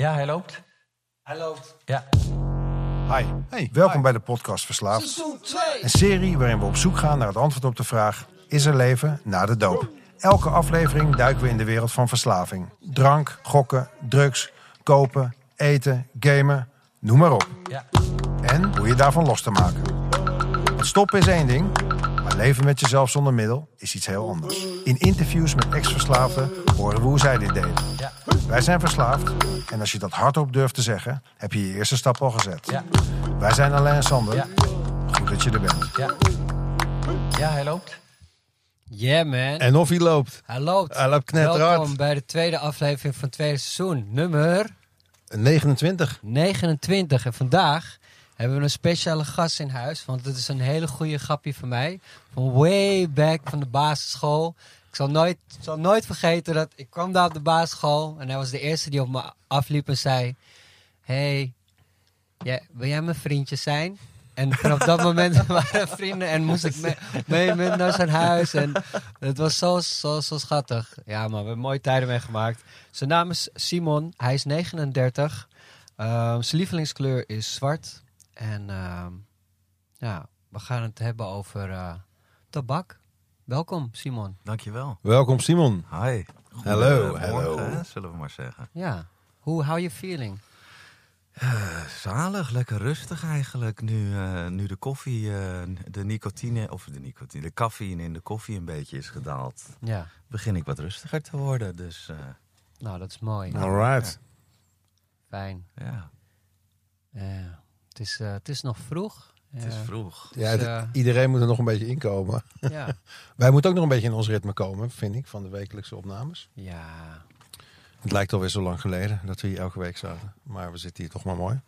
Ja, hij loopt. Hij loopt. Ja. Hi, Hey, welkom hi. bij de podcast Verslaafd. Seizoen 2. Een serie waarin we op zoek gaan naar het antwoord op de vraag: is er leven na de doop? Elke aflevering duiken we in de wereld van verslaving. Drank, gokken, drugs, kopen, eten, gamen, noem maar op. Ja. En hoe je daarvan los te maken. Het stoppen is één ding, leven met jezelf zonder middel is iets heel anders. In interviews met ex-verslaafden horen we hoe zij dit deden. Ja. Wij zijn verslaafd en als je dat hardop durft te zeggen, heb je je eerste stap al gezet. Ja. Wij zijn Alain en Sander. Ja. Goed dat je er bent. Ja. Ja, hij loopt. Yeah man. En of hij loopt. Hij loopt. Hij loopt knetterhard. Welkom bij de tweede aflevering van het tweede seizoen. Nummer 29. 29. En vandaag hebben we een speciale gast in huis. Want het is een hele goede grapje van mij. Van way back van de basisschool. Ik zal nooit, zal nooit vergeten dat ik kwam daar op de basisschool. En hij was de eerste die op me afliep en zei... Hey, jij, wil jij mijn vriendje zijn? En vanaf dat moment waren vrienden en moest ik mee, naar zijn huis. En het was zo, zo, zo schattig. Ja, man, we hebben mooie tijden meegemaakt. Zijn naam is Simon. Hij is 39. Ehm, zijn lievelingskleur is zwart. En ehm, ja, we gaan het hebben over eh, tabak. Welkom, Simon. Dankjewel. Welkom Simon. Hi. Hallo, Goedemorgen, hallo. zullen we maar zeggen. Ja, hoe how you feeling? Eh, zalig, lekker rustig eigenlijk. Nu, eh, nu de koffie, eh, de nicotine, of de nicotine, de cafeïne in de koffie een beetje is gedaald, Ja, begin ik wat rustiger te worden. Dus eh, nou dat is mooi. Alright. Fijn. ja, Ja. Het, is, eh, het is nog vroeg. het is Ja. vroeg. Ja, Dus, het- eh, iedereen moet er nog een beetje inkomen. ja. Wij moeten ook nog een beetje in ons ritme komen, vind ik, van de wekelijkse opnames. ja. Het lijkt alweer zo lang geleden dat we hier elke week zaten. Maar we zitten hier toch maar mooi.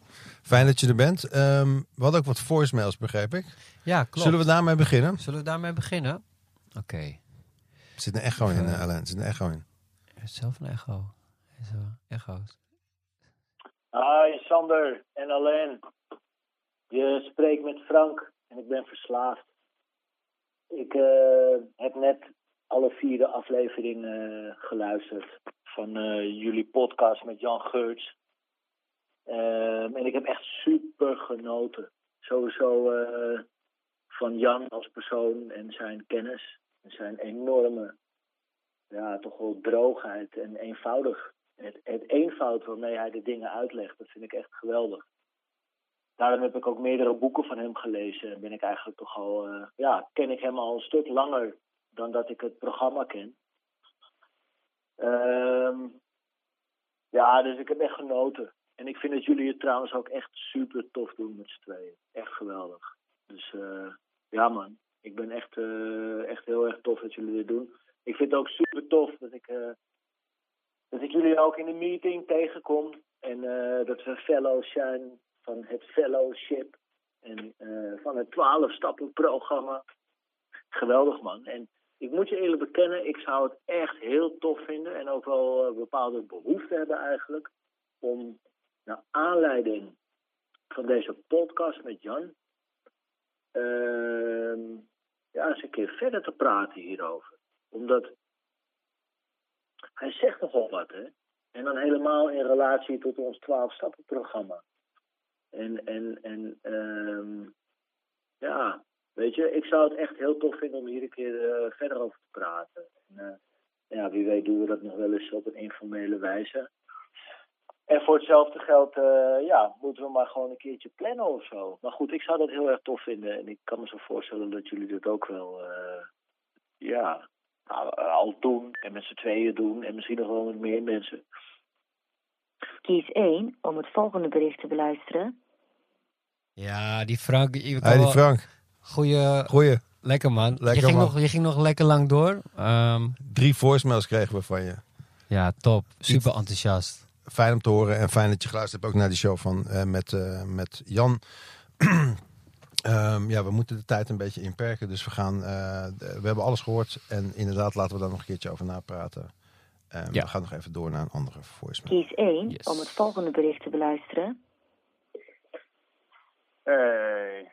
Fijn dat je er bent. Ehm, we hadden ook wat voicemails, begreep ik. Ja, klopt. Zullen we daarmee beginnen? Zullen we daarmee beginnen? Oké. Er zit een echo in, uh, Alain. Er zit een echo in. Er is zelf een echo. Er is echo's. Hi Sander en Alain. Je spreekt met Frank en ik ben verslaafd. Ik eh, heb net alle vier de afleveringen eh, geluisterd van eh, jullie podcast met Jan Geurts. Ehm, en ik heb echt super genoten. Sowieso van Jan als persoon en zijn kennis. En zijn enorme, ja, toch wel droogheid en eenvoudig het, het eenvoud waarmee hij de dingen uitlegt, dat vind ik echt geweldig. Daarom heb ik ook meerdere boeken van hem gelezen. En ben ik eigenlijk toch al, eh, ja, ken ik hem al een stuk langer dan dat ik het programma ken. Ehm, ja, dus ik heb echt genoten. En ik vind dat jullie het trouwens ook echt super tof doen met z'n tweeën. Echt geweldig. Dus eh, ja man, ik ben echt, eh, echt heel erg tof dat jullie dit doen. Ik vind het ook super tof dat ik... dat ik jullie ook in de meeting tegenkom. En dat we fellows zijn van het fellowship. En eh, van het 12-stappen-programma. Geweldig, man. En ik moet je eerlijk bekennen, ik zou het echt heel tof vinden. En ook wel eh, bepaalde behoefte hebben eigenlijk. Om naar aanleiding van deze podcast met Jan. ehm, ja, eens een keer verder te praten hierover. Omdat hij zegt nogal wat, hè? En dan helemaal in relatie tot ons 12-stappen-programma. En, en, en ehm, ja, weet je, ik zou het echt heel tof vinden om hier een keer eh, verder over te praten. En, eh, ja, wie weet doen we dat nog wel eens op een informele wijze. En voor hetzelfde geld, eh, ja, moeten we maar gewoon een keertje plannen of zo. Maar goed, ik zou dat heel erg tof vinden. En ik kan me zo voorstellen dat jullie dat ook wel, ja, nou, al doen. En met z'n tweeën doen. En misschien nog wel met meer mensen. Kies 1 om het volgende bericht te beluisteren. Ja, die Frank. Hey, die Frank. Goeie, Goeie. lekker man. Lekker, je, ging man. Nog, je ging nog lekker lang door. Ehm, Drie voicemails kregen we van je. ja, top. Super enthousiast. Fijn om te horen en fijn dat je geluisterd hebt ook naar die show van, eh, met, eh, met Jan. Ehm, ja, we moeten de tijd een beetje inperken. Dus we gaan. eh, we hebben alles gehoord. En inderdaad, laten we daar nog een keertje over napraten. Ehm, Ja. We gaan nog even door naar een andere voicemail. Kies 1 Yes. om het volgende bericht te beluisteren. Hey,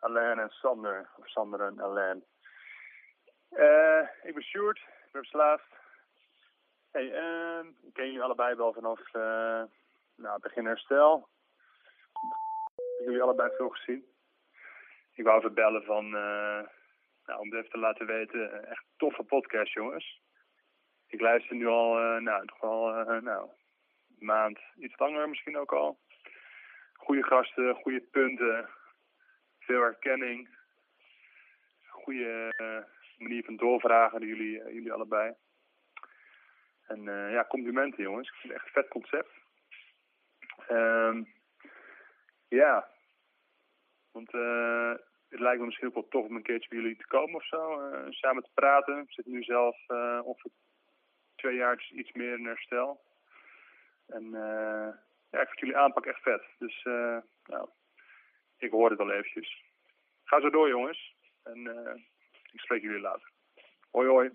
Alain en Sander. Of Sander en Alain. Eh, ik ben Sjoerd, ik ben verslaafd. Hey, ehm, ik ken jullie allebei wel vanaf eh, nou, begin herstel. Ik heb jullie allebei veel gezien. Ik wou even bellen van, eh, nou, om het even te laten weten, echt toffe podcast, jongens. Ik luister nu al, nou, toch wel, nou, een maand, iets langer misschien ook al. Goede gasten, goede punten, veel herkenning. Goede eh, manier van doorvragen, die jullie, eh, jullie allebei. En eh, ja, complimenten jongens. Ik vind het echt een vet concept. Ehm, ja, want het lijkt me misschien wel tof om een keertje bij jullie te komen of zo. samen te praten. Ik zit nu zelf ongeveer twee jaar iets meer in herstel. En eh, ja, ik vind jullie aanpak echt vet. Dus eh, nou, ik hoor het wel eventjes. Ga zo door jongens. En eh, ik spreek jullie later. Hoi hoi.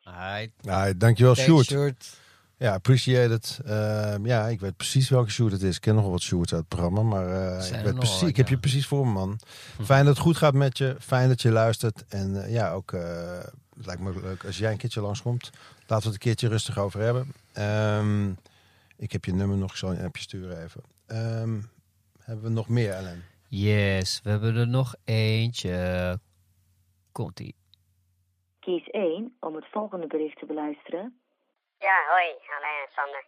Hi, Ja, dankjewel, Sjoerd. Sjoerd. Ja, appreciate it. Ehm, ja, ik weet precies welke Sjoerd het is. Ik ken nog wel wat Sjoerds uit het programma, maar eh, ik, weet precies, ik heb je precies voor me, man. Fijn dat het goed gaat met je. Fijn dat je luistert. En ja, ook eh, het lijkt me leuk als jij een keertje langskomt. Laten we het een keertje rustig over hebben. Ehm, ik heb je nummer nog, ik zal je een appje sturen even. Ehm, hebben we nog meer, Ellen? Yes, we hebben er nog eentje. Komt-ie. Kies 1 om het volgende bericht te beluisteren. Ja, hoi, Alain en Sander.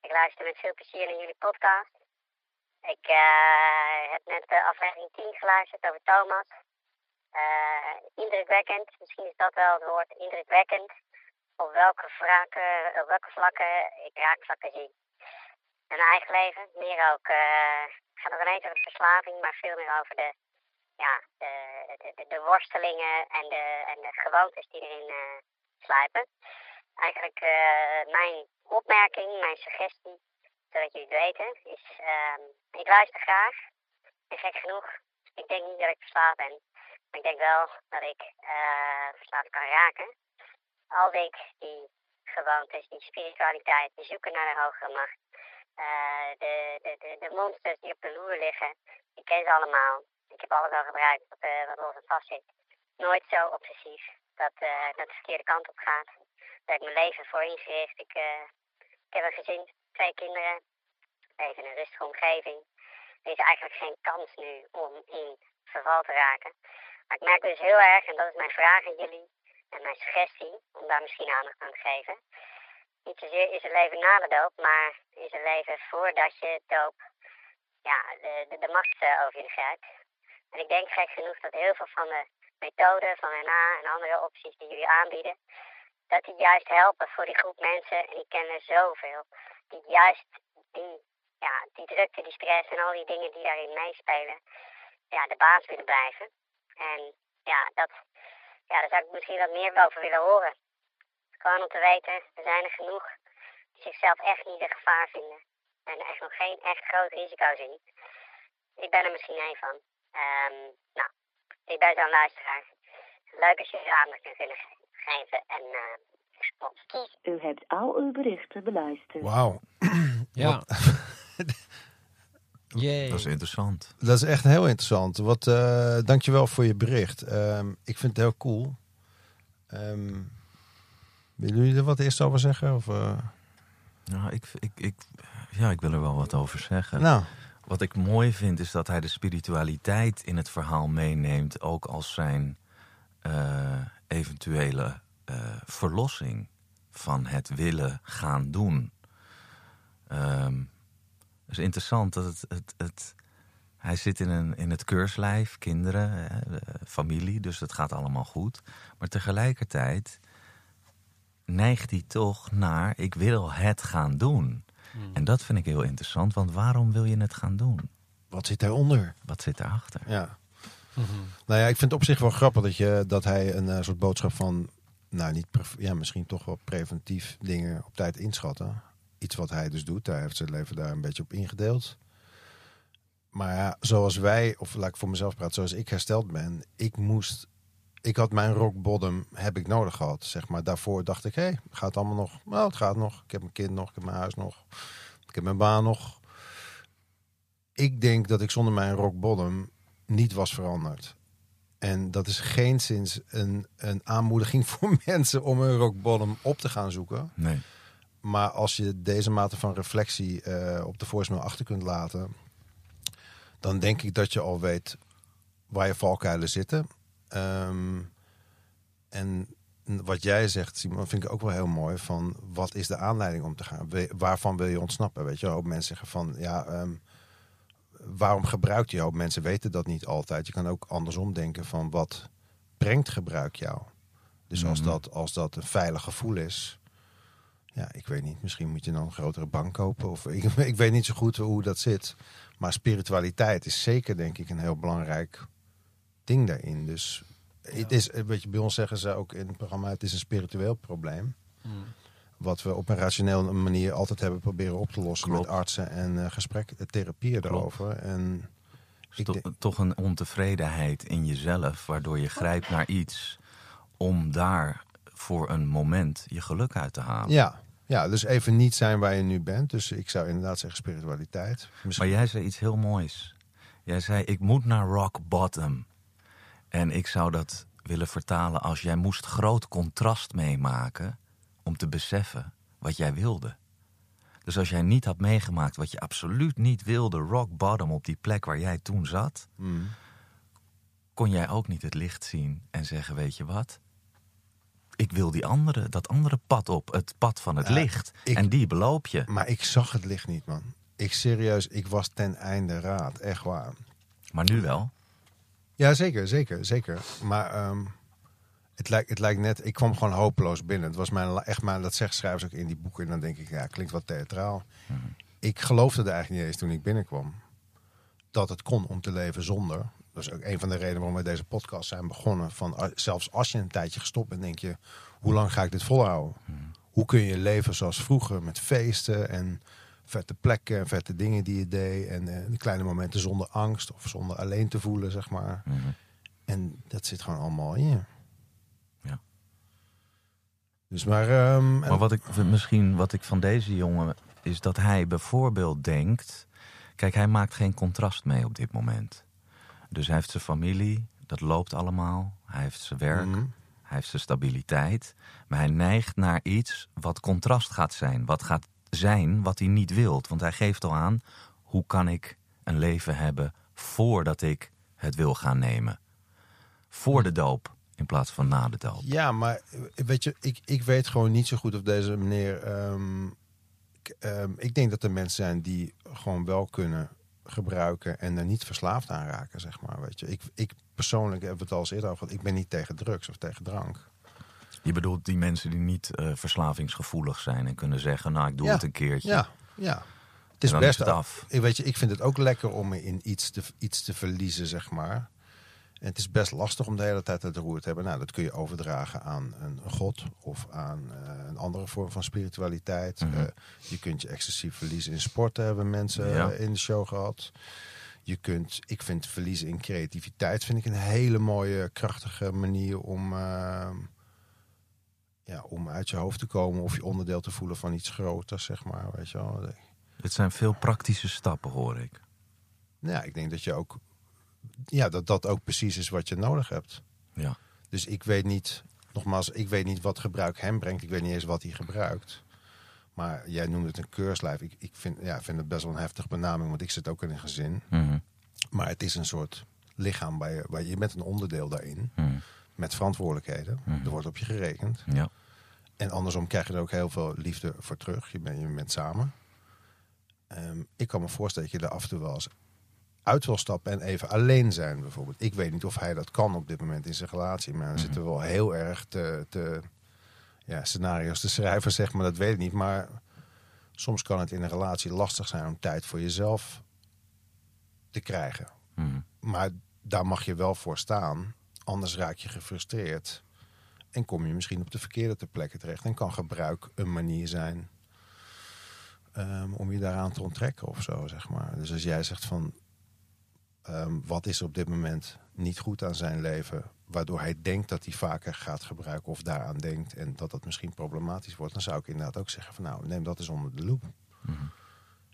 Ik luister met veel plezier naar jullie podcast. Ik eh, heb net de aflevering 10 geluisterd over Thomas. Eh, indrukwekkend, misschien is dat wel het woord, indrukwekkend. Op welke, vlakken, op welke vlakken ik raakvlakken zie. In mijn eigen leven, meer ook, eh, het gaat nog ineens over verslaving, maar veel meer over de, ja, de, de, de, de worstelingen en de, en de gewoontes die erin sluipen eigenlijk eh, mijn opmerking, mijn suggestie, zodat jullie het weten, is ehm, ik luister graag. En gek genoeg, ik denk niet dat ik verslaafd ben. Maar ik denk wel dat ik eh, verslaafd kan raken. Als ik die gewoontes, die spiritualiteit, die zoeken naar de hogere macht. eh, de, de, de, monsters die op de loer liggen, ik ken ze allemaal. Ik heb alles al gebruikt wat, eh, wat los en vast zit. Nooit zo obsessief dat, eh, dat de verkeerde kant op gaat. Daar heb ik mijn leven voor ingericht. Ik, heb een gezin, twee kinderen, leven in een rustige omgeving. Er is eigenlijk geen kans nu om in verval te raken. Maar ik merk dus heel erg, en dat is mijn vraag aan jullie en mijn suggestie, om daar misschien aandacht aan te geven. Niet zozeer is het leven na de doop, maar is het leven voordat je doop ja, de, de, macht eh, over je grijpt. En ik denk gek genoeg dat heel veel van de methoden van NA en andere opties die jullie aanbieden, dat die juist helpen voor die groep mensen, en ik ken er zoveel, die juist die, ja, die drukte, die stress en al die dingen die daarin meespelen, ja, de baas willen blijven. En ja, dat, ja, daar zou ik misschien wat meer over willen horen. Gewoon om te weten, er zijn er genoeg die zichzelf echt niet een gevaar vinden. En echt nog geen echt groot risico zien. Ik ben er misschien één van. Ehm, nou, ik ben zo'n luisteraar. Leuk als je er aandacht aan kunnen ge- geven. En eh respons. Kies U hebt al uw berichten beluisterd. Wauw. Ja. Yay. Dat is interessant. Dat is echt heel interessant. Wat, eh dankjewel voor je bericht. Ehm, ik vind het heel cool. Ehm, willen jullie er wat eerst over zeggen? Of, eh? Nou, ik, ik, ik, ja, ik wil er wel wat over zeggen. Nou, Wat ik mooi vind is dat hij de spiritualiteit in het verhaal meeneemt, ook als zijn eh, eventuele eh, verlossing van het willen gaan doen. Ehm, het is interessant dat het, het, het, hij zit in, een, in het keurslijf, kinderen, hè, familie, dus het gaat allemaal goed. Maar tegelijkertijd neigt hij toch naar ik wil het gaan doen. En dat vind ik heel interessant, want waarom wil je het gaan doen? wat zit daaronder? Wat zit daarachter? Ja. Nou ja, ik vind het op zich wel grappig dat, je, dat hij een eh, soort boodschap van, nou niet, ja, misschien toch wel preventief dingen op tijd inschatten. Iets wat hij dus doet, hij heeft zijn leven daar een beetje op ingedeeld. Maar ja, zoals wij, of laat ik voor mezelf praten, zoals ik hersteld ben, ik moest, ik had mijn rock bottom, heb ik nodig gehad, zeg maar. Daarvoor dacht ik, hé, hey, gaat allemaal nog? Nou, het gaat nog. Ik heb mijn kind nog, ik heb mijn huis nog, ik heb mijn baan nog. Ik denk dat ik zonder mijn rock bottom niet was veranderd. En dat is geen sinds een, een aanmoediging voor mensen om hun rock bottom op te gaan zoeken. Nee. Maar als je deze mate van reflectie eh, op de voicemail achter kunt laten, dan denk ik dat je al weet waar je valkuilen zitten. Ehm, en wat jij zegt, Simon, vind ik ook wel heel mooi. Van wat is de aanleiding om te gaan? Waarvan wil je ontsnappen? Weet je, een hoop mensen zeggen van ja, ehm, waarom gebruikt je? Een hoop mensen weten dat niet altijd. Je kan ook andersom denken van wat brengt gebruik jou? Dus als, Mhm. dat, als dat een veilig gevoel is, ja, ik weet niet. Misschien moet je dan een grotere bank kopen. Of ik, ik weet niet zo goed hoe dat zit. Maar spiritualiteit is zeker, denk ik, een heel belangrijk ding daarin. Dus het is, weet je, bij ons zeggen ze ook in het programma: het is een spiritueel probleem. Wat we op een rationele manier altijd hebben proberen op te lossen Klopt. met artsen en eh gesprek, eh, therapieën erover. En to- denk- toch een ontevredenheid in jezelf, waardoor je grijpt naar iets om daar voor een moment je geluk uit te halen. ja, ja, dus even niet zijn waar je nu bent. Dus ik zou inderdaad zeggen spiritualiteit. Maar Misschien, jij zei iets heel moois. Jij zei: Ik moet naar rock bottom. En ik zou dat willen vertalen als jij moest groot contrast meemaken om te beseffen wat jij wilde. Dus als jij niet had meegemaakt wat je absoluut niet wilde, rock bottom op die plek waar jij toen zat, Mm. kon jij ook niet het licht zien en zeggen: Weet je wat? Ik wil die andere, dat andere pad op, het pad van het Ja, licht. ik- En die beloop je. Maar ik zag het licht niet, man. Ik serieus, ik was ten einde raad. Echt waar. Maar nu wel. Ja, zeker, zeker, zeker. Maar ehm, het, lijkt, het lijkt net, ik kwam gewoon hopeloos binnen. Het was mijn, echt mijn, dat zegt schrijvers ook in die boeken. En dan denk ik, ja, klinkt wat theatraal. Ik geloofde er eigenlijk niet eens toen ik binnenkwam. Dat het kon om te leven zonder. Dat is ook een van de redenen waarom we deze podcast zijn begonnen. Van, zelfs als je een tijdje gestopt bent, denk je... hoe lang ga ik dit volhouden? Hoe kun je leven zoals vroeger met feesten en vette plekken... en vette dingen die je deed. En eh, de kleine momenten zonder angst of zonder alleen te voelen, zeg maar. Mhm. En dat zit gewoon allemaal in je. Ja. Dus maar... ehm, Maar wat ik misschien wat ik van deze jongen is dat hij bijvoorbeeld denkt. Kijk, hij maakt geen contrast mee op dit moment. Dus hij heeft zijn familie, dat loopt allemaal. Hij heeft zijn werk, Mhm. hij heeft zijn stabiliteit. Maar hij neigt naar iets wat contrast gaat zijn. Wat gaat zijn wat hij niet wilt. Want hij geeft al aan, hoe kan ik een leven hebben voordat ik het wil gaan nemen? Voor de doop in plaats van na de doop. Ja, maar eh, weet je, ik, ik weet gewoon niet zo goed of deze meneer... ehm, ehm, ik denk dat er mensen zijn die gewoon wel kunnen gebruiken... en er niet verslaafd aan raken, zeg maar. Weet je. Ik, ik persoonlijk heb het al eens eerder over gehad. Ik ben niet tegen drugs of tegen drank. Je bedoelt die mensen die niet eh, verslavingsgevoelig zijn en kunnen zeggen, nou ik doe Ja, het een keertje. Ja, ja. Het is best is het ook- af. Ik, weet je, ik vind het ook lekker om me in iets te, iets te verliezen, zeg maar. En het is best lastig om de hele tijd het roer te hebben. Nou, dat kun je overdragen aan een god of aan eh, een andere vorm van spiritualiteit. Mhm. Eh, je kunt je excessief verliezen in sporten, hebben mensen Ja. eh, in de show gehad. Je kunt, ik vind verliezen in creativiteit vind ik een hele mooie, krachtige manier om, ja, om uit je hoofd te komen of je onderdeel te voelen van iets groters, zeg maar. Weet je wel. Dit zijn veel praktische stappen, hoor ik. Ja, ik denk dat je ook. Ja, dat dat ook precies is wat je nodig hebt. Ja. Dus ik weet niet, nogmaals, ik weet niet wat gebruik hem brengt. Ik weet niet eens wat hij gebruikt. Maar jij noemde het een keurslijf. Ik, ik vind, ja, vind het best wel een heftige benaming, want ik zit ook in een gezin. Mhm, Maar het is een soort lichaam waar je, waar je je bent een onderdeel daarin. mhm, Met verantwoordelijkheden. Mhm. Er wordt op je gerekend. Ja. En andersom krijg je er ook heel veel liefde voor terug. Je bent, je bent samen. Ehm, ik kan me voorstellen dat je er af en toe wel eens uit wil stappen en even alleen zijn bijvoorbeeld. Ik weet niet of hij dat kan op dit moment in zijn relatie. Maar dan zitten we wel heel erg te, te ja, scenario's te schrijven, zeg maar. Dat weet ik niet. Maar soms kan het in een relatie lastig zijn om tijd voor jezelf te krijgen. mhm. Maar daar mag je wel voor staan. Anders raak je gefrustreerd. En kom je misschien op de verkeerde ter plekke terecht. En kan gebruik een manier zijn ehm, om je daaraan te onttrekken of zo, zeg maar. Dus als jij zegt van... ehm, wat is er op dit moment niet goed aan zijn leven... waardoor hij denkt dat hij vaker gaat gebruiken of daaraan denkt... en dat dat misschien problematisch wordt... dan zou ik inderdaad ook zeggen van nou, neem dat eens onder de loep. Mhm.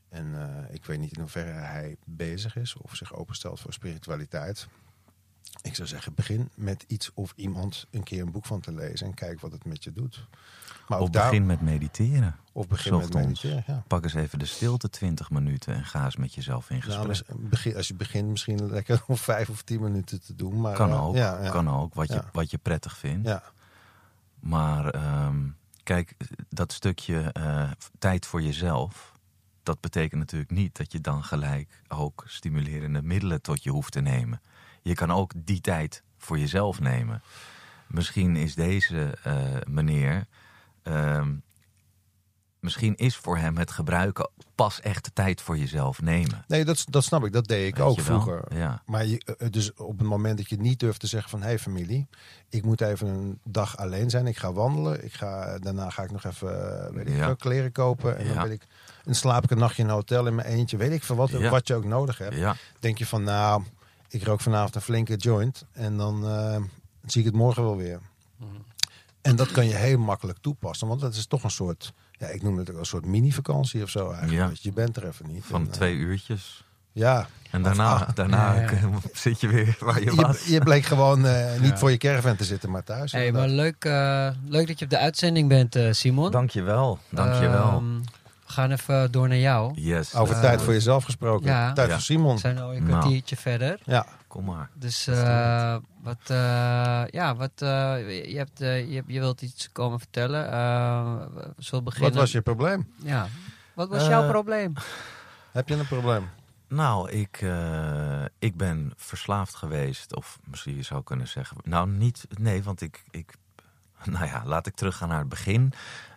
En eh, ik weet niet in hoeverre hij bezig is of zich openstelt voor spiritualiteit. Ik zou zeggen, begin met iets of iemand een keer een boek van te lezen en kijk wat het met je doet. Maar Of daar, begin met mediteren. of begin met mediteren. Ja. Pak eens even de stilte 20 minuten en ga eens met jezelf in Nou, gesprek. begin, als je begint misschien lekker om vijf of tien minuten te doen. Maar, kan eh, ook, ja, ja. kan ook wat, je, wat je prettig vindt. Ja. Maar ehm, kijk, dat stukje eh, tijd voor jezelf, dat betekent natuurlijk niet dat je dan gelijk ook stimulerende middelen tot je hoeft te nemen. Je kan ook die tijd voor jezelf nemen. Misschien is deze eh, meneer, ehm, misschien is voor hem het gebruiken pas echt de tijd voor jezelf nemen. Nee, dat, dat snap ik. Dat deed ik Weet ook vroeger. Ja. Maar je, eh, dus op het moment dat je niet durft te zeggen van... hé hey, familie, ik moet even een dag alleen zijn. Ik ga wandelen. Ik ga, daarna ga ik nog even eh, weet ik Ja. kleren kopen. En Ja. dan, weet ik, en slaap ik een nachtje in een hotel in mijn eentje. Weet ik veel wat, Ja. wat je ook nodig hebt. Ja, Denk je van, nou, ik rook vanavond een flinke joint. En dan eh, zie ik het morgen wel weer. Mhm. En dat kan je heel makkelijk toepassen. Want dat is toch een soort... Ja, ik noem het ook een soort mini-vakantie of zo eigenlijk. Ja. Dus Je bent er even niet. van En, eh, twee uurtjes. Ja, En daarna, daarna Ja, ja. zit je weer waar je was. je, je bleek gewoon eh, niet Ja. voor je caravan te zitten, maar thuis. Hey, maar leuk, eh, leuk dat je op de uitzending bent, eh, Simon. Dankjewel, dankjewel. Ehm, we gaan even door naar jou. yes. Over tijd voor jezelf gesproken. ja. Tijd Ja. voor Simon. We zijn al een Nou. kwartiertje verder. Ja. Kom maar. Dus eh, wat, eh, ja, wat, eh, je, hebt, je, hebt- je wilt iets komen vertellen. Eh, we zullen beginnen. Wat was je probleem? Ja. Wat was jouw probleem? Heb je een probleem? Nou, ik, eh, ik ben verslaafd geweest. Of misschien je zou kunnen zeggen. Nou, niet. Nee, want ik. ik nou ja, laat ik teruggaan naar het begin.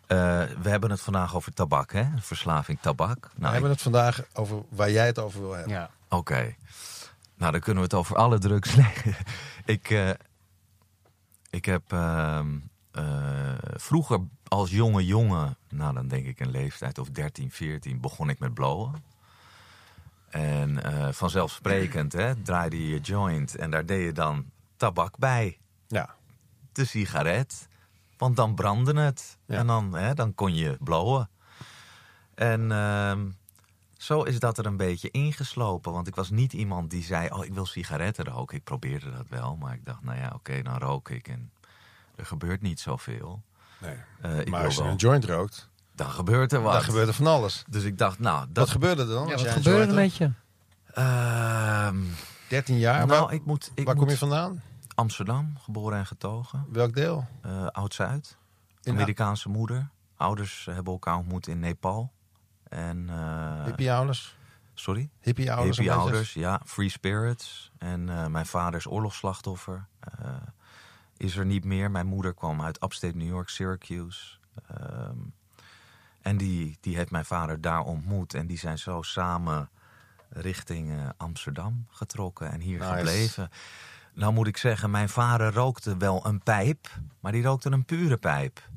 Eh, we hebben het vandaag over tabak, hè? Verslaving tabak. We Nou, hebben het vandaag over waar jij het over wil hebben. Ja. Oké. Nou, dan kunnen we het over alle drugs leggen. ik, eh, ik heb ehm, eh, vroeger als jonge jongen, nou dan denk ik een leeftijd of 13, 14, begon ik met blowen. En eh, vanzelfsprekend hè, draaide je je joint en daar deed je dan tabak bij. Ja. De sigaret. Want dan brandde het. Ja. En dan, hè, dan kon je blowen. En ehm, zo is dat er een beetje ingeslopen. Want ik was niet iemand die zei: Oh, ik wil sigaretten roken. Ik probeerde dat wel. Maar ik dacht: Nou ja, oké, dan rook ik. En er gebeurt niet zoveel. Nee. Eh, ik Maar als je wel- een joint rookt, Dan gebeurt er wat. dan gebeurt er van alles. Dus ik dacht: Nou, dat. Wat gebeurde er dan? Ja, wat gebeurde er met je? Ehm, had? 13 jaar? nou, waar ik moet. Ik waar moet kom je vandaan? Amsterdam, geboren en getogen. Welk deel? Eh, Oud-Zuid. Amerikaanse moeder. Ouders hebben elkaar ontmoet in Nepal. En, eh, Hippie-ouders? sorry? Hippie-ouders? Hippie een beetje? ouders, ja. Free spirits. En eh, mijn vader is oorlogsslachtoffer. Eh, is er niet meer. Mijn moeder kwam uit upstate New York, Syracuse. Ehm, en die, die heeft mijn vader daar ontmoet. En die zijn zo samen richting Amsterdam getrokken en hier Nice. gebleven. Nou moet ik zeggen, mijn vader rookte wel een pijp, maar die rookte een pure pijp.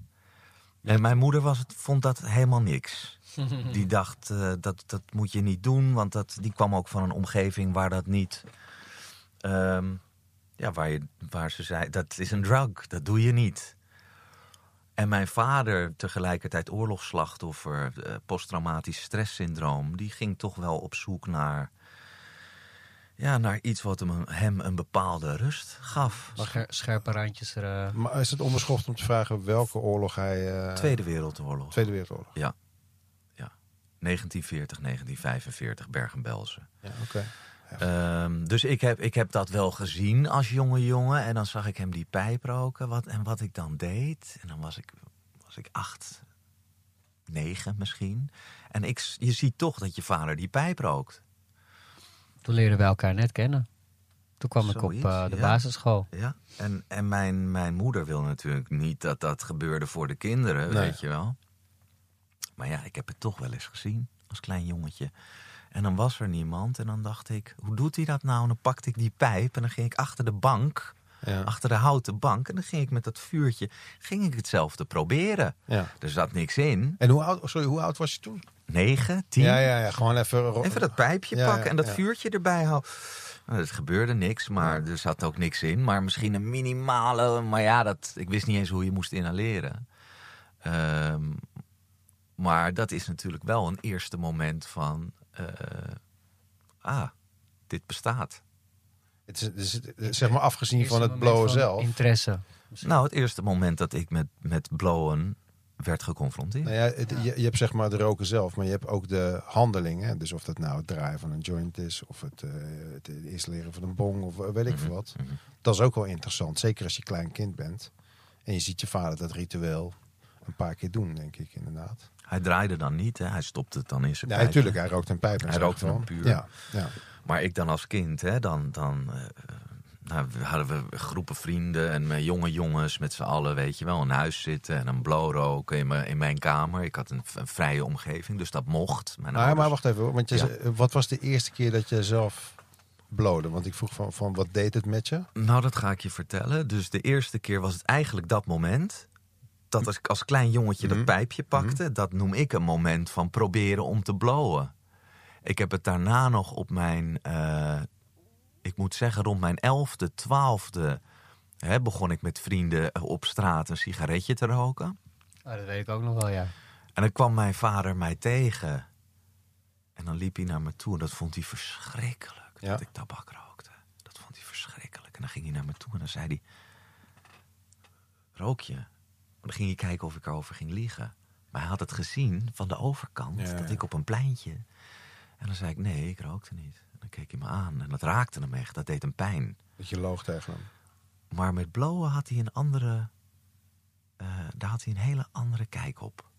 En mijn moeder was het, vond dat helemaal niks. Die dacht, eh, dat, dat moet je niet doen, want dat, die kwam ook van een omgeving waar dat niet... ehm, ja, waar, je, waar ze zei, dat is een drug, dat doe je niet. En mijn vader, tegelijkertijd oorlogsslachtoffer, eh, posttraumatisch stresssyndroom, die ging toch wel op zoek naar, ja, naar iets wat hem, een- hem een bepaalde rust gaf. Scher- scherpe randjes er. eh. Maar is het onbeschoft om te vragen welke oorlog hij... eh, Tweede Wereldoorlog. Tweede Wereldoorlog. 1940, 1945, Bergen-Belsen. Ja, oké. Ehm, dus ik heb, ik heb dat wel gezien als jonge jongen. En dan zag ik hem die pijp roken. Wat, en wat ik dan deed. En dan was ik, was ik acht, negen misschien. En ik, je ziet toch dat je vader die pijp rookt. Toen leerden we elkaar net kennen. Toen kwam ik op eh, de ja. basisschool. Ja. En, en mijn, mijn moeder wil natuurlijk niet dat dat gebeurde voor de kinderen, Nee. weet je wel. Maar ja, ik heb het toch wel eens gezien als klein jongetje. En dan was er niemand. En dan dacht ik, hoe doet hij dat nou? En dan pakte ik die pijp en dan ging ik achter de bank, Ja. achter de houten bank. En dan ging ik met dat vuurtje, ging ik hetzelfde proberen. ja. Er zat niks in. En hoe oud, sorry, hoe oud was je toen? Negen, tien. Ja, ja, ja. Gewoon even... Even dat pijpje Ja, pakken en dat vuurtje erbij houden. Nou, er gebeurde niks, maar er zat ook niks in. Maar misschien een minimale. Maar ja, dat, ik wist niet eens hoe je moest inhaleren. Ehm, maar dat is natuurlijk wel een eerste moment van. eh, ah, dit bestaat. Het is, het is- het is zeg maar afgezien van het blowen van zelf. Interesse. Nou, het eerste moment dat ik met, met blowen werd geconfronteerd. Nou ja, het- Je, je hebt zeg maar de roken zelf, maar je hebt ook de handelingen. Dus of dat nou het draaien van een joint is, of het, eh, het installeren van een bong, of weet ik veel wat. Mhm. Dat is ook wel interessant, zeker als je klein kind bent. En je ziet je vader dat ritueel een paar keer doen, denk ik inderdaad. Hij draaide dan niet, hè? hij stopte het dan in zijn Ja, natuurlijk, hij rookt een pijp. Hij rookte een puur. Ja, ja. Maar ik dan als kind, hè, dan, dan eh, nou, hadden we groepen vrienden en met jonge jongens met z'n allen, weet je wel, in huis zitten en een blow roken in mijn, in mijn kamer. Ik had een, een vrije omgeving, dus dat mocht. Mijn Maar, maar wacht even, hoor, want je, Ja. zei- wat was de eerste keer dat je zelf blode? Want ik vroeg van, van wat deed het met je? Nou, dat ga ik je vertellen. Dus de eerste keer was het eigenlijk dat moment. Dat als ik als klein jongetje Mhm. dat pijpje pakte, dat noem ik een moment van proberen om te blowen. Ik heb het daarna nog op mijn, eh, ik moet zeggen, rond mijn elfde, twaalfde, hè, begon ik met vrienden eh, op straat een sigaretje te roken. Oh, dat weet ik ook nog wel, ja. En dan kwam mijn vader mij tegen. En dan liep hij naar me toe en dat vond hij verschrikkelijk. Ja. Dat ik tabak rookte. Dat vond hij verschrikkelijk. En dan ging hij naar me toe en dan zei hij... Rook je? En dan ging hij kijken of ik erover ging liegen. Maar hij had het gezien van de overkant. Ja, dat ik op een pleintje... En dan zei ik, nee, ik rookte niet. En dan keek hij me aan en dat raakte hem echt. Dat deed hem pijn. Dat je loog tegen hem. Maar met blowen had hij een andere. eh, daar had hij een hele andere kijk op.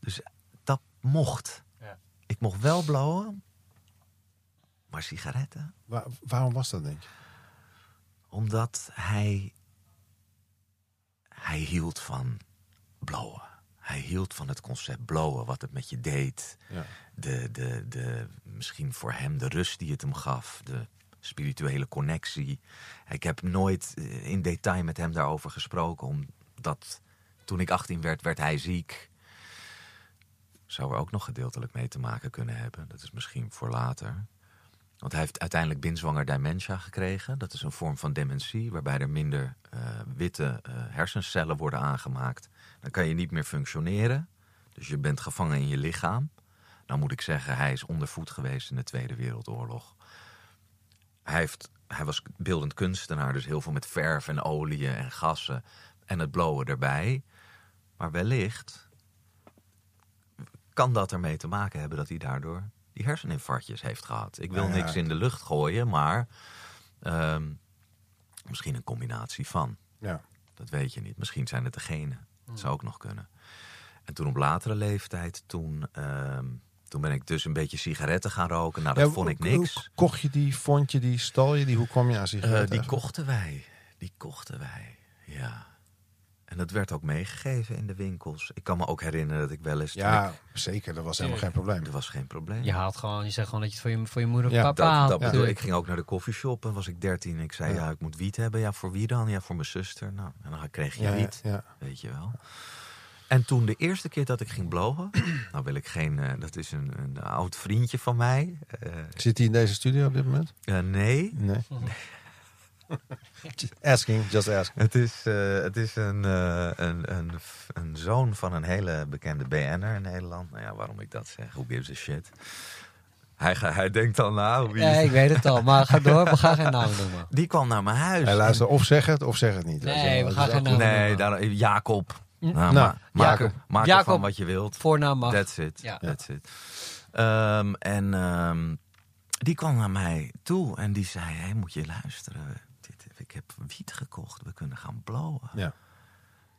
Dus dat mocht. Ja. Ik mocht wel blowen, maar sigaretten. Waar- waarom was dat, denk je? Omdat hij. Hij hield van blowen. Hij hield van het concept blowen, wat het met je deed. Ja. De, de, de, misschien voor hem de rust die het hem gaf. De spirituele connectie. Ik heb nooit eh, in detail met hem daarover gesproken. Omdat toen ik 18 werd, werd hij ziek. Zou er ook nog gedeeltelijk mee te maken kunnen hebben. Dat is misschien voor later. Want hij heeft uiteindelijk binzwanger dementia gekregen. Dat is een vorm van dementie waarbij er minder eh, witte eh, hersencellen worden aangemaakt. Dan kan je niet meer functioneren. Dus je bent gevangen in je lichaam. Dan moet ik zeggen, hij is ondervoed geweest in de Tweede Wereldoorlog. Hij, heeft, hij was beeldend kunstenaar, dus heel veel met verf en oliën en gassen. En het blowen erbij. Maar wellicht kan dat ermee te maken hebben dat hij daardoor die herseninfarctjes heeft gehad. Ik wil ja, niks in de lucht gooien, maar ehm, misschien een combinatie van. Ja. Dat weet je niet. Misschien zijn het de genen. Dat zou ook nog kunnen. En toen op latere leeftijd, toen, ehm, toen ben ik dus een beetje sigaretten gaan roken. Nou, dat Ja, vond ik niks. hoe Kocht je die, vond je die, stal je die? Hoe kwam je aan Eh, sigaretten? die kochten wij. Die kochten wij, ja. En dat werd ook meegegeven in de winkels. Ik kan me ook herinneren dat ik wel eens... Ja, ik- zeker. Dat was helemaal geen probleem. er was geen probleem. Je haalt gewoon, je zegt gewoon dat je het voor je, voor je moeder of Ja, papa Dat, haalt. dat bedoel, natuurlijk. ik ging ook naar de koffieshop en was ik 13. Ik zei, Ja. ja. ik moet wiet hebben. Ja, voor wie dan? Ja, voor mijn zuster. Nou, en dan kreeg je wiet, ja. weet je wel. En toen de eerste keer dat ik ging blowen... nou wil ik geen... eh, dat is een, een oud vriendje van mij. Eh, Zit hij in deze studio op dit moment? eh, nee, Nee. asking, just asking. Het is, eh, het is een, eh, een, een, een zoon van een hele bekende BN'er in Nederland. Nou ja, waarom ik dat zeg, who gives a shit. Hij, ga- hij denkt dan nou, wie... Ja, ik weet het al, maar ga door, we gaan geen namen noemen. Die kwam naar mijn huis. Hij luistert of zeg het of zeg het niet. Nee, we gaan geen ook- namen Nee, noemen. daar, Jacob. Nou, Nou, ma- maak Jacob. er, maak Jacob. ervan wat je wilt. Voornaam mag. That's it. Ja. That's it. Ehm, en ehm, die kwam naar mij toe en die zei: hey, moet je luisteren. Dit, ik heb wiet gekocht, we kunnen gaan blowen. Ja.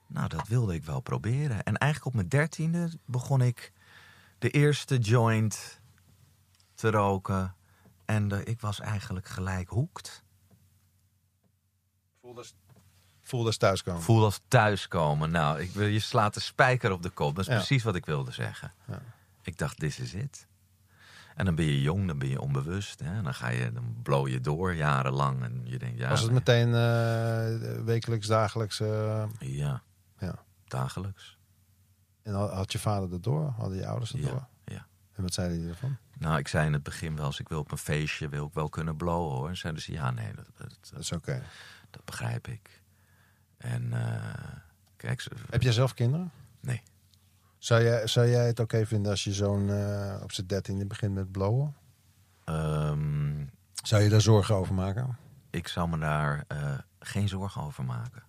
Nou, dat wilde ik wel proberen. En eigenlijk op mijn dertiende begon ik de eerste joint te roken. En de- ik was eigenlijk gelijk hoekt. Voelde als- Voelde als thuiskomen. Voel als thuiskomen. Nou, ik je slaat de spijker op de kop. Dat is Ja. precies wat ik wilde zeggen. Ja. Ik dacht, this is it. En dan ben je jong, dan ben je onbewust. Hè? En dan, ga je, dan blow je door jarenlang. En je denkt, ja, Was het meteen eh, wekelijks, dagelijks? eh, ja, ja. dagelijks. En had je vader dat door? Hadden je ouders dat Ja, door? ja. En wat zeiden die ervan? Nou, ik zei in het begin wel, als ik wil op een feestje, wil ik wel kunnen blowen hoor. En zeiden ze, ja, nee, dat, dat, Dat is oké. dat begrijp ik. En eh, kijk, ze, Heb jij zelf kinderen? Nee. Zou jij, zou jij het oké vinden als je zo'n eh, op zijn dertiende begint met blowen? ehm, Zou je daar zorgen over maken? ik zou me daar eh, geen zorgen over maken.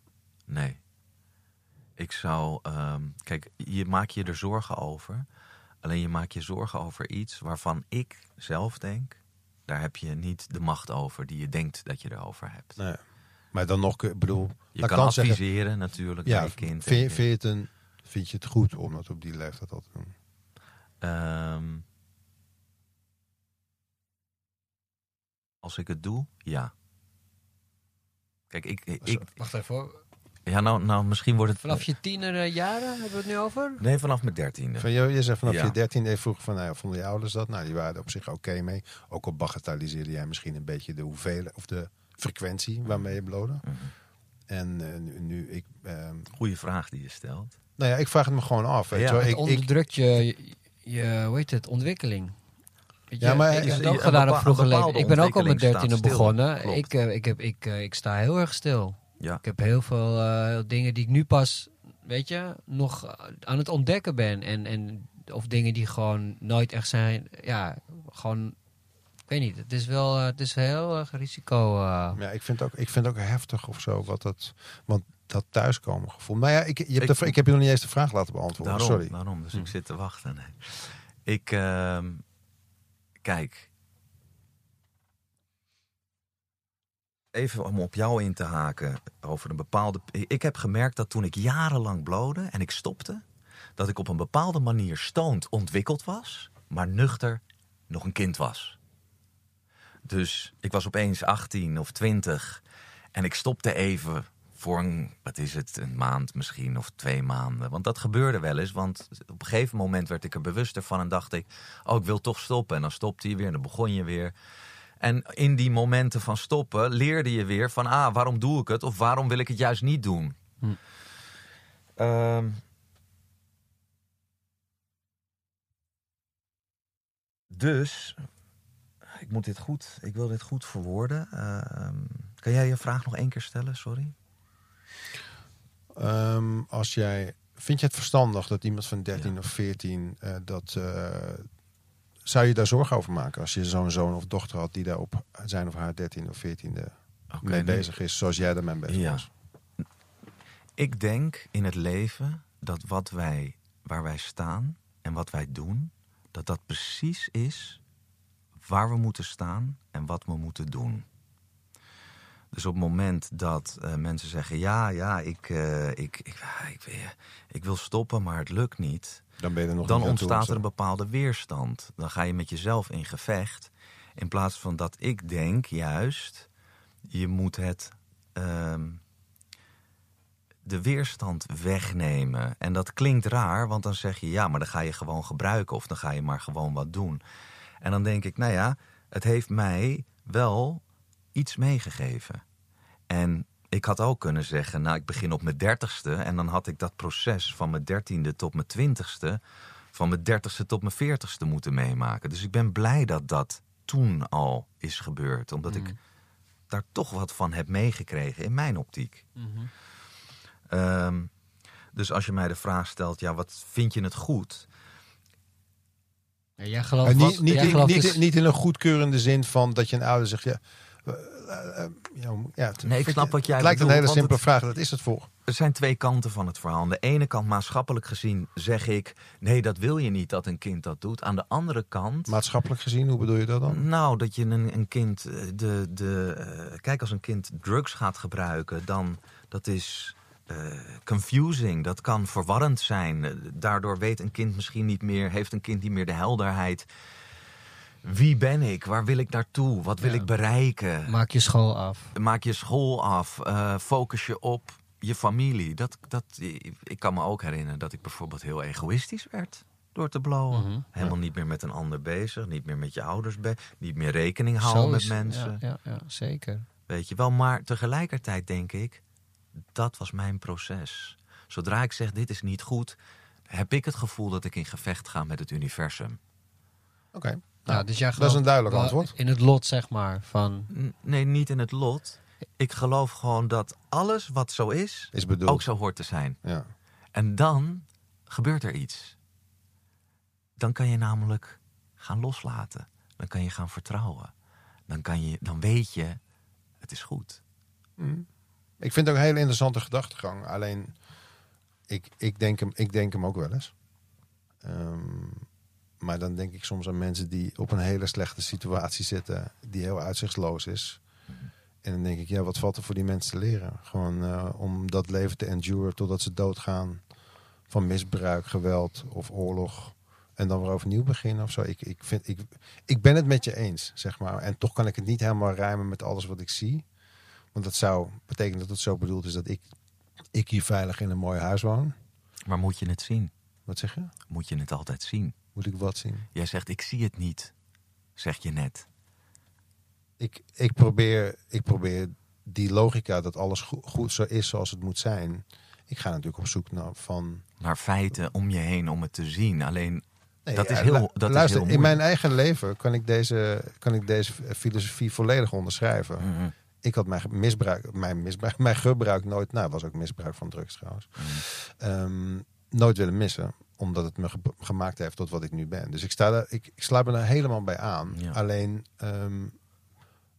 Nee. Ik zou. ehm, kijk, je maakt je er zorgen over. Alleen je maakt je zorgen over iets waarvan ik zelf denk. Daar heb je niet de macht over die je denkt dat je erover hebt. Nee. Maar dan nog, ik bedoel, Je kan dan zeggen, adviseren natuurlijk ja, je kind. vind, vind, je het een, vind je het goed om dat op die leeftijd al te doen? Ehm, als ik het doe, ja. Kijk, ik, ik, Wacht even hoor. ja, nou, nou, misschien wordt het. Vanaf je tienerjaren hebben we het nu over? Nee, vanaf mijn dertiende. Van, je, je zegt vanaf Ja. je dertiende vroeg van, nou ja, vonden je ouders dat? Nou, die waren er op zich oké mee. Ook al bagatelliseerde jij misschien een beetje de hoeveelheid of de frequentie waarmee je blode. Mhm. En eh, nu, nu ik, ehm, Goeie vraag die je stelt. nou ja, ik vraag het me gewoon af. Weet Ja, je onderdrukt je, je, hoe heet het, ontwikkeling. Weet je, Ja, maar- ik heb ook gedaan op bepa- vroege een bepaalde leeftijd. Ik ben ook al met dertiende begonnen. Klopt. Ik, eh, ik, heb, ik, eh, ik sta heel erg stil. Ja. Ik heb heel veel eh, dingen die ik nu pas, weet je, nog aan het ontdekken ben. En, en, of dingen die gewoon nooit echt zijn, ja, gewoon, weet niet. Het is wel, eh, het is heel erg risico. eh. ja, ik, vind ook, ik vind ook heftig of zo, wat dat, want dat thuiskomen gevoel. Maar ja, ik, je hebt Ik- de, ik heb je nog niet eens de vraag laten beantwoorden. Daarom, Sorry. daarom. Dus Hm. ik zit te wachten. Nee. Ik, ehm, kijk. Even om op jou in te haken over een bepaalde... Ik heb gemerkt dat toen ik jarenlang blode en ik stopte... dat ik op een bepaalde manier stoned ontwikkeld was... maar nuchter nog een kind was. Dus ik was opeens 18 of 20 en ik stopte even voor een, wat is het, een maand misschien of twee maanden. Want dat gebeurde wel eens, want op een gegeven moment werd ik er bewuster van en dacht ik, oh ik wil toch stoppen. En dan stopte je weer en dan begon je weer. En in die momenten van stoppen leerde je weer van, ah waarom doe ik het of waarom wil ik het juist niet doen. Hm. Ehm, dus ik moet dit goed, ik wil dit goed verwoorden. Ehm, kan jij je vraag nog één keer stellen? Sorry. Ehm, als jij, vind je het verstandig dat iemand van 13 of 14 eh, dat. eh, zou je daar zorgen over maken als je zo'n zoon of dochter had die daar op zijn of haar 13 of 14e Oké, mee bezig is, zoals jij daarmee bezig Ja. was? Ik denk in het leven dat wat wij, waar wij staan en wat wij doen, dat dat precies is waar we moeten staan en wat we moeten doen. Dus op het moment dat eh, mensen zeggen: Ja, ja, ik, eh, ik, ik, ah, ik, eh, ik wil stoppen, maar het lukt niet. Dan ben je er nog dan niet ontstaat er een bepaalde weerstand. Dan ga je met jezelf in gevecht. In plaats van dat ik denk juist, je moet het. ehm, de weerstand wegnemen. En dat klinkt raar, want dan zeg je ja, maar dan ga je gewoon gebruiken of dan ga je maar gewoon wat doen. En dan denk ik, nou ja, het heeft mij wel iets meegegeven. En ik had ook kunnen zeggen, nou ik begin op mijn dertigste en dan had ik dat proces van mijn dertiende tot mijn twintigste, van mijn dertigste tot mijn veertigste moeten meemaken. Dus ik ben blij dat dat toen al is gebeurd, omdat ik daar toch wat van heb meegekregen in mijn optiek. Ehm, dus als je mij de vraag stelt, ja, wat vind je het goed? Ja, jij gelooft, Maar wat- niet, niet, jij in, gelooft niet, dus- niet in een goedkeurende zin van dat je een ouder zegt, ja. eh, eh, eh, ja, het- Nee, ik snap wat jij Het lijkt een hele simpele het- vraag, dat is het voor. Er zijn twee kanten van het verhaal. Aan de ene kant, maatschappelijk gezien, zeg ik: nee, dat wil je niet dat een kind dat doet. Aan de andere kant. Maatschappelijk gezien, hoe bedoel je dat dan? Nou, dat je een, een kind. De, de, kijk, als een kind drugs gaat gebruiken, dan. Dat is. Eh, confusing, dat kan verwarrend zijn. Eh, Daardoor weet een kind misschien niet meer, heeft een kind niet meer de helderheid. Wie ben ik? Waar wil ik naartoe? Wat wil Ja. ik bereiken? Maak je school af. Maak je school af. eh, focus je op je familie. Dat, dat, ik kan me ook herinneren dat ik bijvoorbeeld heel egoïstisch werd door te blowen. Mhm. Helemaal niet meer met een ander bezig. Niet meer met je ouders bezig. Niet meer rekening houden met mensen. Ja, ja, ja, zeker. Weet je wel. Maar tegelijkertijd denk ik, dat was mijn proces. Zodra ik zeg dit is niet goed, heb ik het gevoel dat ik in gevecht ga met het universum. Oké. Ja, Nou, dus jij dat is een duidelijk antwoord. In het lot, zeg maar. Van, Nee, niet in het lot. Ik geloof gewoon dat alles wat zo is, Is bedoeld. ook zo hoort te zijn. Ja. En dan gebeurt er iets. Dan kan je namelijk gaan loslaten. Dan kan je gaan vertrouwen. Dan, kan je, dan weet je, het is goed. Mm. Ik vind het ook een hele interessante gedachtegang. Alleen, ik, ik, denk, hem, ik denk hem ook wel eens. Ehm, maar dan denk ik soms aan mensen die op een hele slechte situatie zitten, die heel uitzichtsloos is. En dan denk ik, ja, wat valt er voor die mensen te leren? Gewoon eh, om dat leven te enduren totdat ze doodgaan van misbruik, geweld of oorlog. En dan weer overnieuw beginnen of zo. Ik, ik, vind, ik, ik ben het met je eens, zeg maar. En toch kan ik het niet helemaal rijmen met alles wat ik zie. Want dat zou betekenen dat het zo bedoeld is dat ik, ik hier veilig in een mooi huis woon. Maar moet je het zien? Wat zeg je? Moet je het altijd zien? Moet ik wat zien? Jij zegt, ik zie het niet, zeg je net. Ik, ik, probeer, ik probeer die logica dat alles goed, goed zo is zoals het moet zijn. Ik ga natuurlijk op zoek naar van. Naar feiten om je heen om het te zien. Alleen Nee, dat is heel. Dat luister, is heel in mijn eigen leven kan ik deze, kan ik deze filosofie volledig onderschrijven. Mhm. Ik had mijn misbruik, mijn misbruik, mijn gebruik nooit, nou was ook misbruik van drugs trouwens, Mhm. ehm, nooit willen missen. Omdat het me ge- gemaakt heeft tot wat ik nu ben. Dus ik, sta daar, ik, ik sluit me daar helemaal bij aan. Ja. Alleen ehm,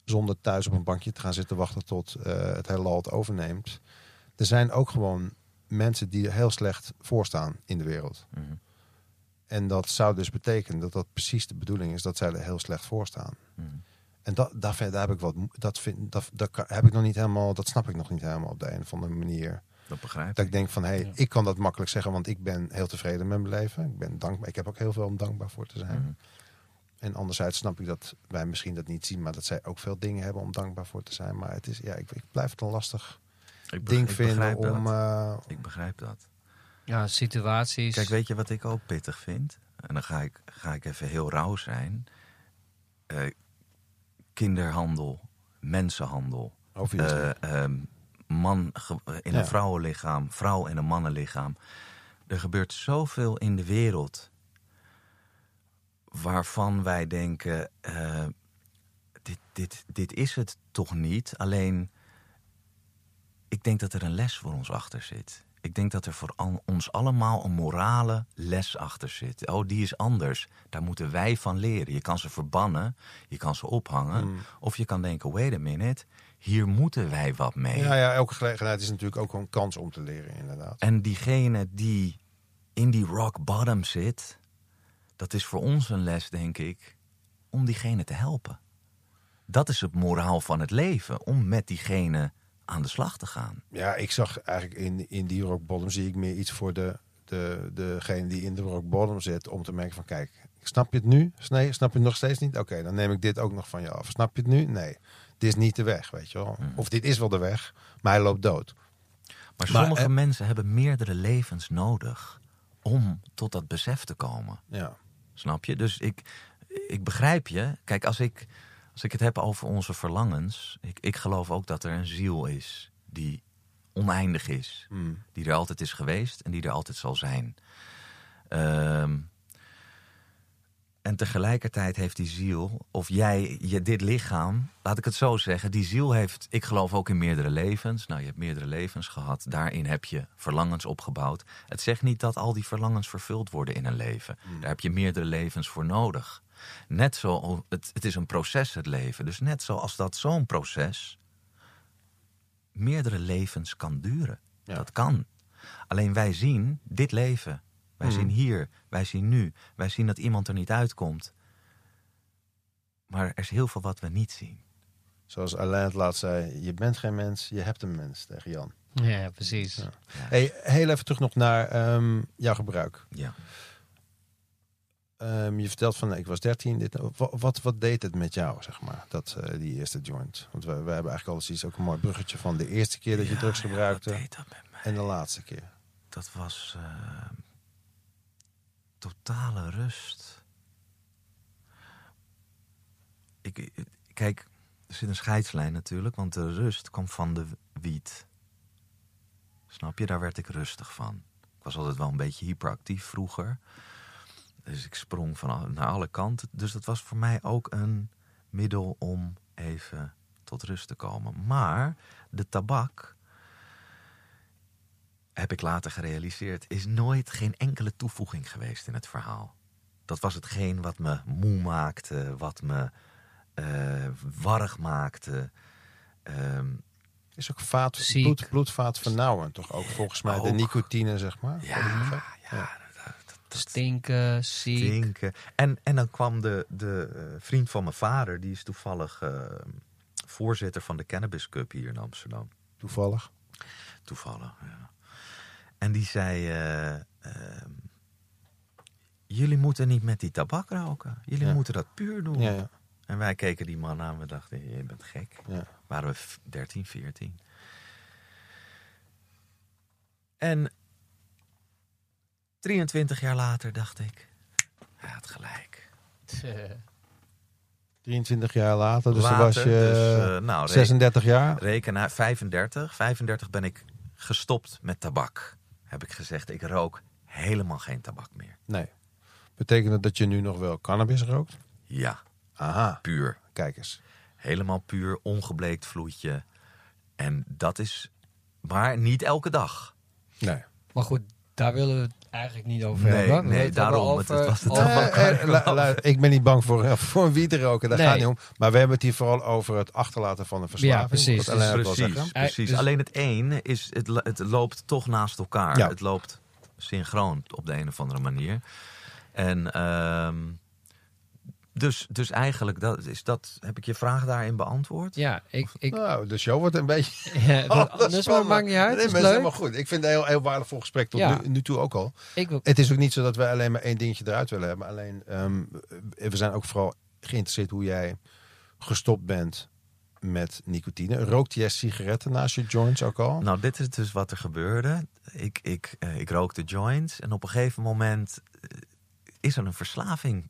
zonder thuis op een bankje te gaan zitten wachten tot eh, het heelal het overneemt. Er zijn ook gewoon mensen die er heel slecht voor staan in de wereld. Mhm. En dat zou dus betekenen dat dat precies de bedoeling is dat zij er heel slecht voor staan. Mhm. En dat, daar, vind- daar heb ik wat, dat, vind, dat, heb ik nog niet helemaal, dat snap ik nog niet helemaal op de een of andere manier. Dat begrijp Dat ik. ik denk van, hé, hey, Ja. ik kan dat makkelijk zeggen, want ik ben heel tevreden met mijn leven. Ik ben dankbaar. Ik heb ook heel veel om dankbaar voor te zijn. Mhm. En anderzijds snap ik dat wij misschien dat niet zien, maar dat zij ook veel dingen hebben om dankbaar voor te zijn. Maar het is, ja, ik, ik blijf het een lastig Ik ding ik vinden begrijp om. dat. eh, Ik begrijp dat. Ja, situaties. Kijk, weet je wat ik ook pittig vind? En dan ga ik, ga ik even heel rauw zijn. Eh, kinderhandel, mensenhandel, obviously. eh, ehm, man in Ja. een vrouwenlichaam, vrouw in een mannenlichaam. Er gebeurt zoveel in de wereld waarvan wij denken: eh, dit, dit, dit is het toch niet? Alleen, ik denk dat er een les voor ons achter zit. Ik denk dat er voor al- ons allemaal een morale les achter zit. Oh, die is anders. Daar moeten wij van leren. Je kan ze verbannen, je kan ze ophangen. Hmm. Of je kan denken, wait a minute, hier moeten wij wat mee. ja, ja, elke gelegenheid is natuurlijk ook een kans om te leren, inderdaad. En diegene die in die rock bottom zit, dat is voor ons een les, denk ik, om diegene te helpen. Dat is het moraal van het leven, om met diegene aan de slag te gaan. Ja, ik zag eigenlijk in, in die rock bottom zie ik meer iets voor de, de, degene die in de rock bottom zit. Om te merken van kijk, snap je het nu? Nee, snap je het nog steeds niet? Oké, dan neem ik dit ook nog van je af. Snap je het nu? Nee, dit is niet de weg, weet je wel. Of dit is wel de weg, maar hij loopt dood. Maar Maar, sommige eh, mensen hebben meerdere levens nodig om tot dat besef te komen. Ja, Snap je? Dus ik, ik begrijp je. Kijk, als ik, als ik het heb over onze verlangens. Ik, ik geloof ook dat er een ziel is die oneindig is. Hmm. Die er altijd is geweest en die er altijd zal zijn. Ehm, en tegelijkertijd heeft die ziel, of jij, je, dit lichaam, laat ik het zo zeggen, die ziel heeft, ik geloof ook in meerdere levens. Nou, je hebt meerdere levens gehad. Daarin heb je verlangens opgebouwd. Het zegt niet dat al die verlangens vervuld worden in een leven. Daar heb je meerdere levens voor nodig. Net zo, het, het is een proces, het leven. Dus net zoals dat zo'n proces meerdere levens kan duren. Ja. Dat kan. Alleen wij zien dit leven. Wij Mhm. zien hier. Wij zien nu. Wij zien dat iemand er niet uitkomt. Maar er is heel veel wat we niet zien. zoals Alain het laatst zei, je bent geen mens, je hebt een mens tegen Jan. Ja, precies. Ja. Hey, heel even terug nog naar ehm, jouw gebruik. Ja. Ehm, je vertelt van, ik was 13. Dit, wat, wat, wat deed het met jou, zeg maar, dat, eh, die eerste joint? Want we, we hebben eigenlijk al eens ook een mooi bruggetje van de eerste keer dat je Ja, drugs ja, gebruikte wat deed dat met mij? en de laatste keer. Dat was eh, totale rust. Ik, ik- kijk, er zit een scheidslijn natuurlijk, want de rust kwam van de wiet. Snap je? Daar werd ik rustig van. Ik was altijd wel een beetje hyperactief vroeger. Dus ik sprong van al- naar alle kanten. Dus dat was voor mij ook een middel om even tot rust te komen. Maar de tabak, heb ik later gerealiseerd, is nooit geen enkele toevoeging geweest in het verhaal. Dat was hetgeen wat me moe maakte, wat me eh warrig maakte. ehm, Is ook vaat, bloed, bloedvaat vernauwen. Toch ook volgens mij de nicotine, zeg maar. ja, ja, Stinken, ziek. stinken. En, en dan kwam de, de eh, vriend van mijn vader, die is toevallig eh, voorzitter van de Cannabis Cup hier in Amsterdam. Toevallig. Toevallig, ja. En die zei: eh, ehm, Jullie moeten niet met die tabak roken. Jullie Ja. moeten dat puur doen. Ja, ja. En wij keken die man aan. We dachten: Je bent gek. Ja. Waren we f- 13, 14. En 23 jaar later dacht ik: Hij had gelijk. 23 jaar later, dus Later, dan was je dus, eh, nou, reken- 36 jaar. Reken naar 35. 35 ben ik gestopt met tabak. Heb ik gezegd: Ik rook helemaal geen tabak meer. Nee. Betekent dat dat je nu nog wel cannabis rookt? Ja, Aha, puur. kijk eens. Helemaal puur, ongebleekt vloeitje. En dat is. Maar niet elke dag. Nee. Maar goed, daar willen we het eigenlijk niet over Nee, hebben. Nee, daarom. Het- over- was het. Eh, eh, lu- lu- ik ben niet bang voor, voor een wiet roken, daar Nee. gaat het niet om. Maar we hebben het hier vooral over het achterlaten van een verslaving. Ja, precies. Precies, precies. Dus- Alleen het een is, het loopt toch naast elkaar. Ja. Het loopt synchroon op de een of andere manier. En ehm, dus, dus eigenlijk, dat, is dat, heb ik je vraag daarin beantwoord? Ja, ik... ik Nou, de show wordt een beetje... ja, dat, Oh, dat is dus maar maakt niet uit. Nee, is helemaal goed. Ik vind het een heel, heel waardevol gesprek tot Ja. nu, nu toe ook al. Ik wil, Het is ook niet zo dat wij alleen maar één dingetje eruit willen hebben. Alleen, ehm, we zijn ook vooral geïnteresseerd hoe jij gestopt bent met nicotine. Rookt jij sigaretten naast je joints ook al? Nou, dit is dus wat er gebeurde. Ik, ik, eh, ik rookte joints en op een gegeven moment eh, is er een verslaving.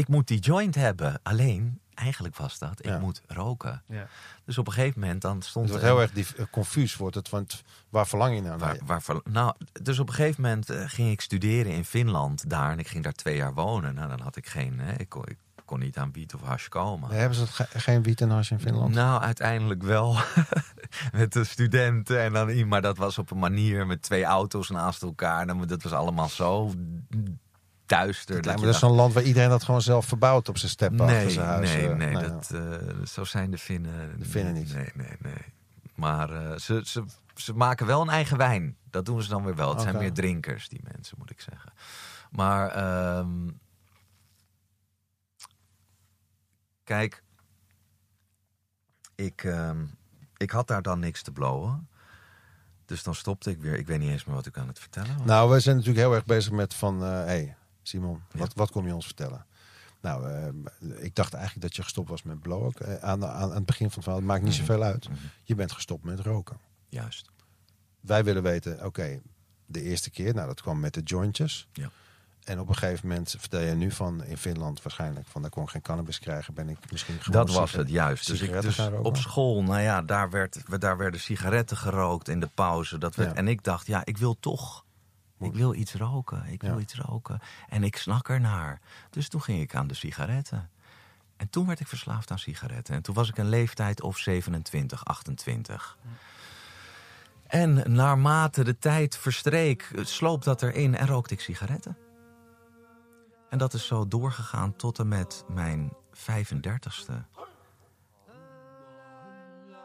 Ik moet die joint hebben. Alleen, eigenlijk was dat, ik Ja. moet roken. Ja. Dus op een gegeven moment dan stond Het wordt er- heel erg dief- eh, confuus, wordt het, want waar verlang je nou naar? Waar, waarvoor- nou, dus op een gegeven moment eh, ging ik studeren in Finland daar. En ik ging daar twee jaar wonen. Nou, dan had ik geen... Hè, ik, kon, ik kon niet aan wiet of hash komen. Nee, hebben ze ge- geen wiet en hash in Finland? Nou, uiteindelijk wel. met de studenten en dan iemand. Maar dat was op een manier met twee auto's naast elkaar. En dat was allemaal zo duister. Het dat me dus zo'n land waar iedereen dat gewoon zelf verbouwt op zijn steppen achter nee, zijn huis. nee, eh, nee, nou dat, eh, zo zijn de Finnen. De Finnen niet. Nee, nee, nee. Maar eh, ze, ze, ze maken wel een eigen wijn. Dat doen ze dan weer wel. Het zijn meer drinkers, die mensen, moet ik zeggen. Maar ehm, kijk, ik, ehm, ik had daar dan niks te blowen. Dus dan stopte ik weer. Ik weet niet eens meer wat ik aan het vertellen was. Nou, we zijn natuurlijk heel erg bezig met van... hé, hey, Simon, Ja. wat, wat kom je ons vertellen? Nou, eh, ik dacht eigenlijk dat je gestopt was met blowen. Eh, aan, aan, aan het begin van het verhaal, het maakt niet Mhm. zoveel uit. Mhm. Je bent gestopt met roken. Juist. Wij willen weten, oké, de eerste keer, nou dat kwam met de jointjes. Ja. En op een gegeven moment vertel je nu van in Finland waarschijnlijk van daar kon ik geen cannabis krijgen, ben ik misschien gewoon Dat was het juist. Dus, ik, dus op school, nou ja, daar, werd, daar werden sigaretten gerookt in de pauze. Dat werd, Ja. En ik dacht, ja, ik wil toch. Ik wil iets roken. Ik wil Ja. iets roken. En ik snak ernaar. Dus toen ging ik aan de sigaretten. En toen werd ik verslaafd aan sigaretten. En toen was ik een leeftijd of 27, 28. En naarmate de tijd verstreek, sloop dat erin en rookte ik sigaretten. En dat is zo doorgegaan tot en met mijn 35ste.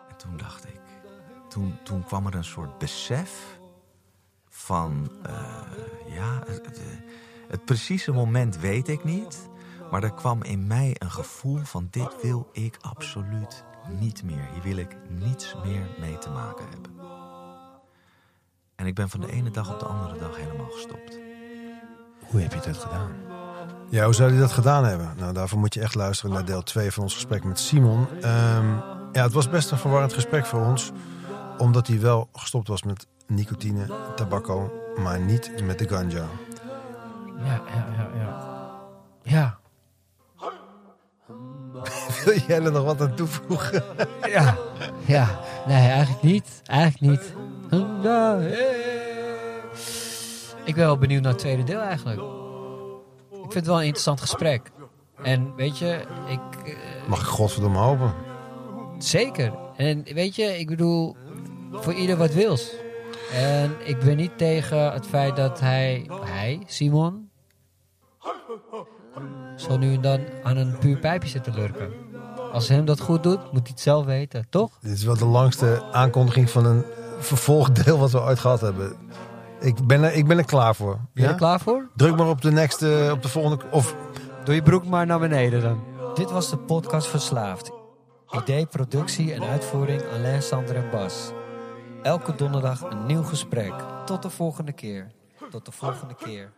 En toen dacht ik, toen, toen kwam er een soort besef van, eh, ja, het, het, precieze moment weet ik niet. Maar er kwam in mij een gevoel van dit wil ik absoluut niet meer. Hier wil ik niets meer mee te maken hebben. En ik ben van de ene dag op de andere dag helemaal gestopt. Hoe heb je dat gedaan? Ja, hoe zou hij dat gedaan hebben? Nou, daarvoor moet je echt luisteren naar deel 2 van ons gesprek met Simon. Ehm, ja, het was best een verwarrend gesprek voor ons. Omdat hij wel gestopt was met nicotine, tabakko, maar niet met de ganja. ja, ja, ja, ja. Ja. Wil jij er nog wat aan toevoegen? Ja. Ja. Nee, eigenlijk niet. Eigenlijk niet. Ik ben wel benieuwd naar het tweede deel eigenlijk. Ik vind het wel een interessant gesprek. En weet je, ik... eh, Mag ik godverdomme hopen? Zeker. En weet je, ik bedoel, voor ieder wat wils. En ik ben niet tegen het feit dat hij, hij, Simon, zo nu en dan aan een puur pijpje zit te lurken. Als hem dat goed doet, moet hij het zelf weten, toch? Dit is wel de langste aankondiging van een vervolgdeel wat we ooit gehad hebben. Ik ben er, ik ben er klaar voor. Ben je er klaar voor? Druk maar op de, next, eh, op de volgende. Of Doe je broek maar naar beneden dan. Dit was de podcast Verslaafd. Idee, productie en uitvoering Alain, Sander en Bas. Elke donderdag een nieuw gesprek. Tot de volgende keer. Tot de volgende keer.